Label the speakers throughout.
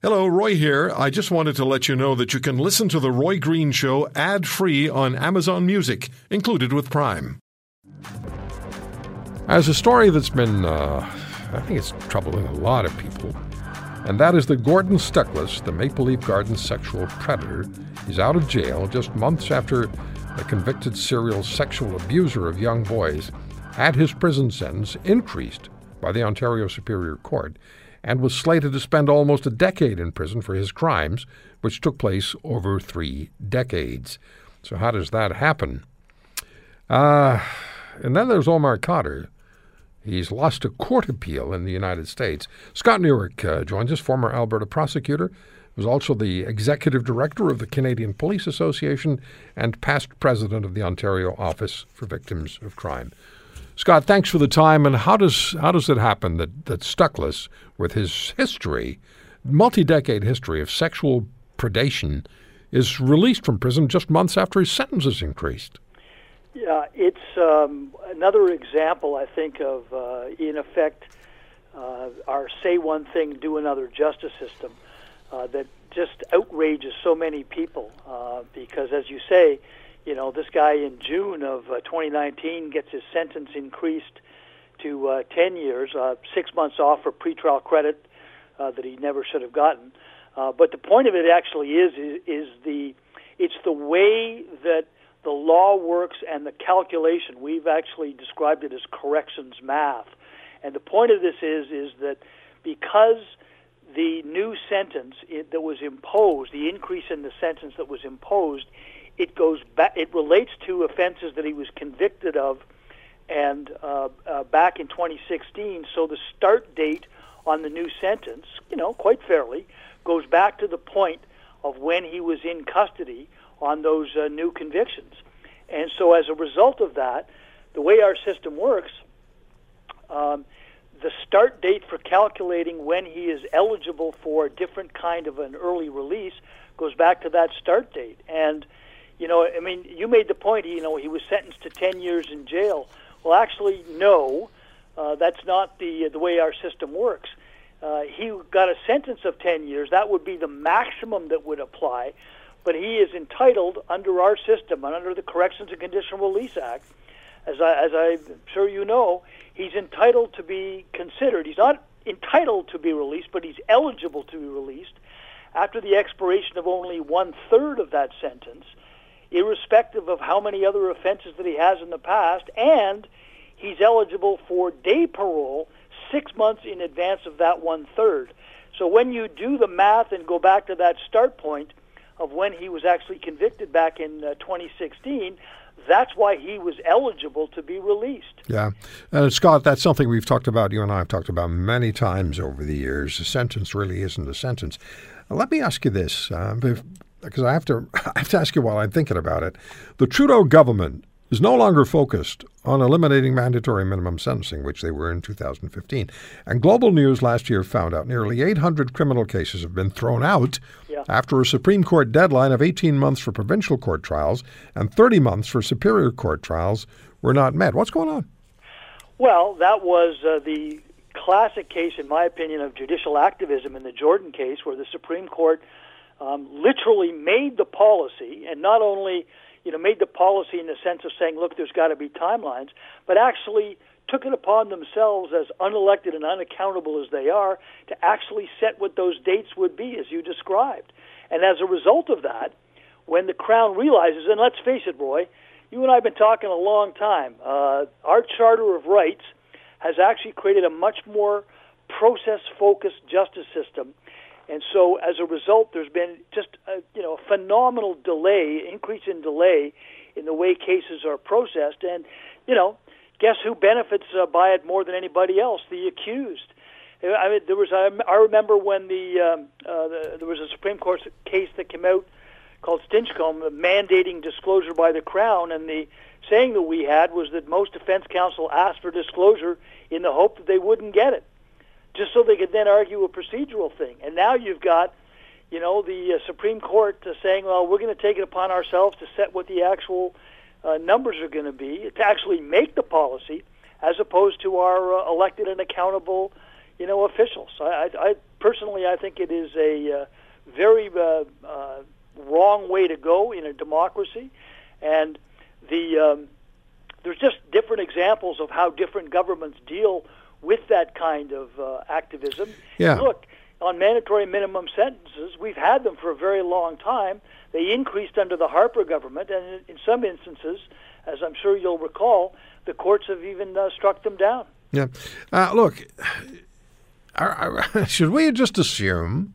Speaker 1: Hello, Roy here. I just wanted to let you know that you can listen to The Roy Green Show ad free on Amazon Music, included with Prime. As a story that's been, uh, I think it's troubling a lot of people, and that is that Gordon Stuckless, the Maple Leaf Gardens sexual predator, is out of jail just months after a convicted serial sexual abuser of young boys had his prison sentence increased by the Ontario Superior Court and was slated to spend almost a decade in prison for his crimes, which took place over three decades. So, how does that happen? Uh, and then there's Omar Khadr. He's lost a court appeal in the United States. Scott Newark uh, joins us, former Alberta prosecutor, was also the executive director of the Canadian Police Association and past president of the Ontario Office for Victims of Crime. Scott, thanks for the time. And how does how does it happen that that Stuckless, with his history, multi-decade history of sexual predation, is released from prison just months after his sentence is increased?
Speaker 2: Yeah, it's um, another example, I think, of uh, in effect uh, our say one thing, do another justice system uh, that just outrages so many people. Uh, because, as you say, you know, this guy in June of uh, 2019 gets his sentence increased to uh, 10 years, uh, six months off for pretrial credit uh, that he never should have gotten. Uh, but the point of it actually is, is is the it's the way that the law works and the calculation. We've actually described it as corrections math. And the point of this is is that because the new sentence it, that was imposed, the increase in the sentence that was imposed, it goes back. It relates to offenses that he was convicted of, and uh, uh, back in 2016. So the start date on the new sentence, you know, quite fairly, goes back to the point of when he was in custody on those uh, new convictions. And so, as a result of that, the way our system works, um, the start date for calculating when he is eligible for a different kind of an early release goes back to that start date. And you know, I mean, you made the point. You know, he was sentenced to ten years in jail. Well, actually, no, uh, that's not the the way our system works. Uh, he got a sentence of ten years. That would be the maximum that would apply. But he is entitled under our system and under the Corrections and Conditional Release Act, as I, as I'm sure you know, he's entitled to be considered. He's not entitled to be released, but he's eligible to be released after the expiration of only one third of that sentence irrespective of how many other offenses that he has in the past, and he's eligible for day parole six months in advance of that one third. So when you do the math and go back to that start point of when he was actually convicted back in uh, 2016, that's why he was eligible to be released.
Speaker 1: Yeah. And Scott, that's something we've talked about, you and I have talked about many times over the years. A sentence really isn't a sentence. Let me ask you this. Uh, because I have to I have to ask you while I'm thinking about it. The Trudeau government is no longer focused on eliminating mandatory minimum sentencing, which they were in 2015. And Global News last year found out nearly 800 criminal cases have been thrown out yeah. after a Supreme Court deadline of 18 months for provincial court trials and 30 months for Superior Court trials were not met. What's going on?
Speaker 2: Well, that was uh, the classic case, in my opinion, of judicial activism in the Jordan case, where the Supreme Court um, literally made the policy, and not only you know made the policy in the sense of saying, look, there's got to be timelines, but actually took it upon themselves, as unelected and unaccountable as they are, to actually set what those dates would be, as you described. And as a result of that, when the Crown realizes, and let's face it, Roy, you and I have been talking a long time, uh, our Charter of Rights has actually created a much more process focused justice system and so, as a result, there's been just a, you know a phenomenal delay, increase in delay in the way cases are processed. And you know, guess who benefits uh, by it more than anybody else? The accused. I mean, there was I, I remember when the, um, uh, the there was a Supreme Court case that came out called Stinchcombe, mandating disclosure by the Crown, and the saying that we had was that most defense counsel asked for disclosure in the hope that they wouldn't get it just so they could then argue a procedural thing. And now you've got, you know, the uh, Supreme Court uh, saying, well, we're going to take it upon ourselves to set what the actual uh, numbers are going to be, to actually make the policy, as opposed to our uh, elected and accountable, you know, officials. I, I, personally, I think it is a uh, very uh, uh, wrong way to go in a democracy, and the um, there's just different examples of how different governments deal with that kind of uh, activism.
Speaker 1: Yeah.
Speaker 2: Look, on mandatory minimum sentences, we've had them for a very long time. They increased under the Harper government, and in some instances, as I'm sure you'll recall, the courts have even uh, struck them down.
Speaker 1: Yeah. Uh, look, are, are, should we just assume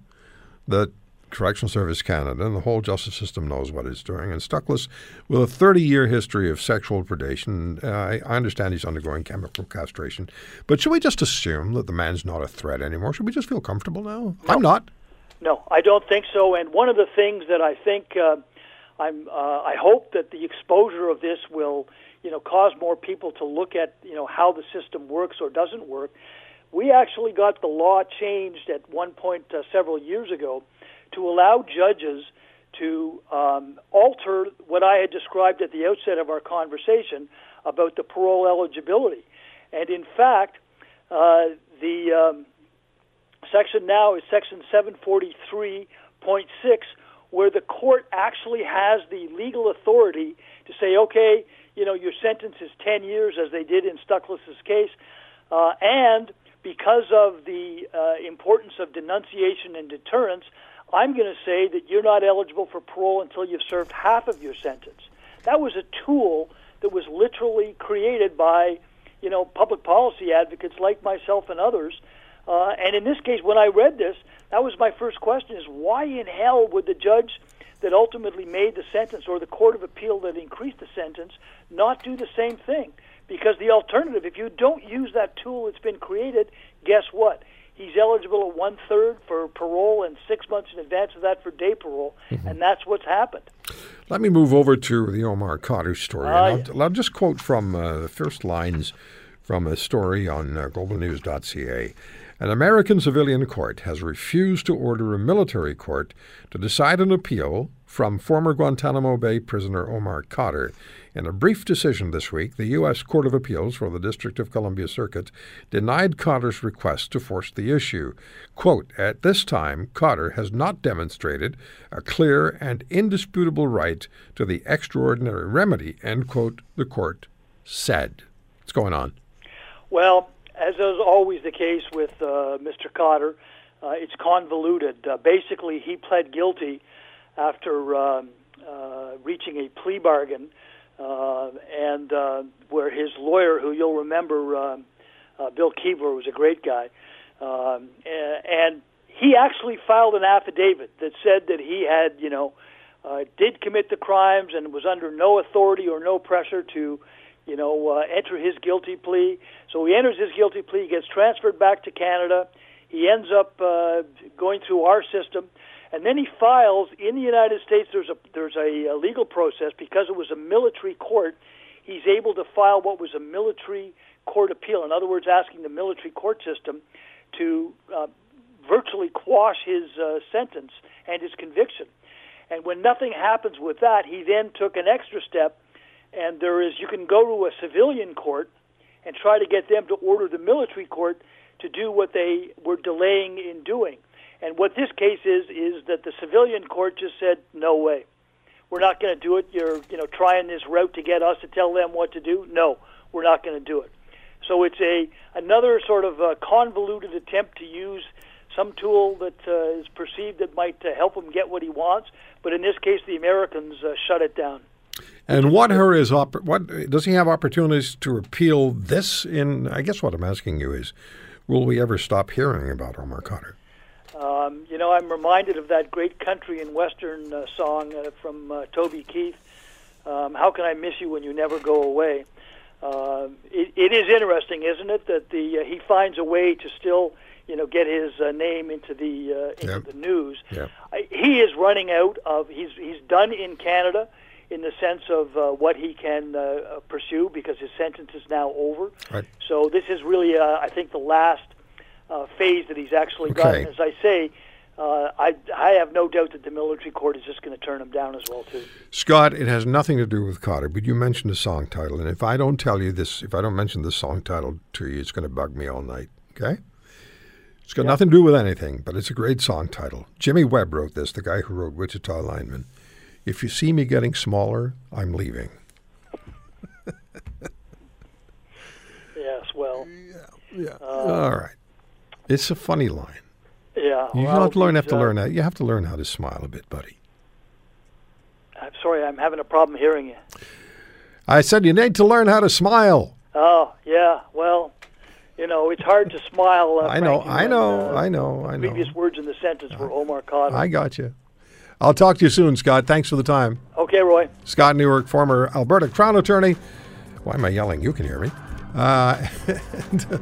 Speaker 1: that Correctional Service Canada and the whole justice system knows what it's doing? And Stuckless, with a 30 year history of sexual predation, uh, I, I understand he's undergoing chemical castration, but should we just assume that the man's not a threat anymore? Should we just feel comfortable now? I'm not.
Speaker 2: No, I don't think so. And one of the things that I think uh, I'm, uh, I hope that the exposure of this will, you know, cause more people to look at, you know, how the system works or doesn't work. We actually got the law changed at one point uh, several years ago to allow judges to um, alter what I had described at the outset of our conversation about the parole eligibility. And in fact, uh, the um, section now is section 743.6, where the court actually has the legal authority to say, okay, you know, your sentence is 10 years, as they did in Stuckless's case, uh, and because of the uh, importance of denunciation and deterrence, I'm going to say that you're not eligible for parole until you've served half of your sentence. That was a tool that was literally created by, you know, public policy advocates like myself and others. Uh, and in this case, when I read this, that was my first question: is why in hell would the judge that ultimately made the sentence or the court of appeal that increased the sentence not do the same thing? Because the alternative, if you don't use that tool that's been created, guess what? He's eligible at one third for parole and six months in advance of that for day parole, mm-hmm. and that's what's happened.
Speaker 1: Let me move over to the Omar Khadr story.
Speaker 2: Uh,
Speaker 1: I'll, I'll, just quote from uh, the first lines from a story on uh, globalnews.ca. An American civilian court has refused to order a military court to decide an appeal from former Guantanamo Bay prisoner Omar Khadr. In a brief decision this week, the U.S. Court of Appeals for the District of Columbia Circuit denied Khadr's request to force the issue. Quote, At this time, Khadr has not demonstrated a clear and indisputable right to the extraordinary remedy, end quote, the court said. What's going on?
Speaker 2: Well, as is always the case with uh, Mr. Khadr, uh, it's convoluted. Uh, basically, he pled guilty after um, uh, reaching a plea bargain, uh, and uh, where his lawyer, who you'll remember, uh, uh, Bill Keevler, was a great guy, um, and, and he actually filed an affidavit that said that he had, you know, uh, did commit the crimes and was under no authority or no pressure to, you know, uh, enter his guilty plea. So he enters his guilty plea, gets transferred back to Canada. He ends up uh, going through our system and then he files in the United States. There's a there's a, a legal process because it was a military court. He's able to file what was a military court appeal. In other words, asking the military court system to uh, virtually quash his uh, sentence and his conviction. And when nothing happens with that, he then took an extra step, and there is you can go to a civilian court and try to get them to order the military court to do what they were delaying in doing. And what this case is is that the civilian court just said, "No way, we're not going to do it. You're, you know, trying this route to get us to tell them what to do. No, we're not going to do it." So it's a another sort of convoluted attempt to use some tool that uh, is perceived that might uh, help him get what he wants. But in this case, the Americans uh, shut it down.
Speaker 1: And what are his op- what does he have opportunities to repeal this? In I guess what I'm asking you is, will we ever stop hearing about Omar Khadr?
Speaker 2: Um, you know, I'm reminded of that great country and western uh, song uh, from uh, Toby Keith. Um, How can I miss you when you never go away? Uh, it, it is interesting, isn't it, that the uh, he finds a way to still, you know, get his uh, name into the uh, into
Speaker 1: Yep.
Speaker 2: the news.
Speaker 1: Yep.
Speaker 2: I, he is running out of he's he's done in Canada in the sense of uh, what he can uh, pursue because his sentence is now over.
Speaker 1: Right.
Speaker 2: So this is really, uh, I think, the last uh, phase that he's actually got.
Speaker 1: Okay.
Speaker 2: And as I say, uh, I I have no doubt that the military court is just going to turn him down as well too.
Speaker 1: Scott, it has nothing to do with Khadr, but you mentioned the song title, and if I don't tell you this, if I don't mention the song title to you, it's going to bug me all night. Okay? It's got nothing to do with anything, but it's a great song title. Jimmy Webb wrote this, the guy who wrote Wichita Lineman. If you see me getting smaller, I'm leaving.
Speaker 2: yes, well,
Speaker 1: Yeah. All right. It's a funny line.
Speaker 2: yeah.
Speaker 1: You
Speaker 2: well,
Speaker 1: have to learn. Have to
Speaker 2: uh,
Speaker 1: learn. How, you have to learn how to smile a bit, buddy.
Speaker 2: I'm sorry, I'm having a problem hearing you.
Speaker 1: I said you need to learn how to smile.
Speaker 2: Oh, yeah. Well, you know, it's hard to smile. Uh,
Speaker 1: I know. I
Speaker 2: when,
Speaker 1: know.
Speaker 2: uh,
Speaker 1: I know. I know.
Speaker 2: Previous words in the sentence were Omar Khan.
Speaker 1: I got you. I'll talk to you soon, Scott. Thanks for the time.
Speaker 2: Okay, Roy.
Speaker 1: Scott Newark, former Alberta Crown Attorney. Why am I yelling? You can hear me. Uh, and,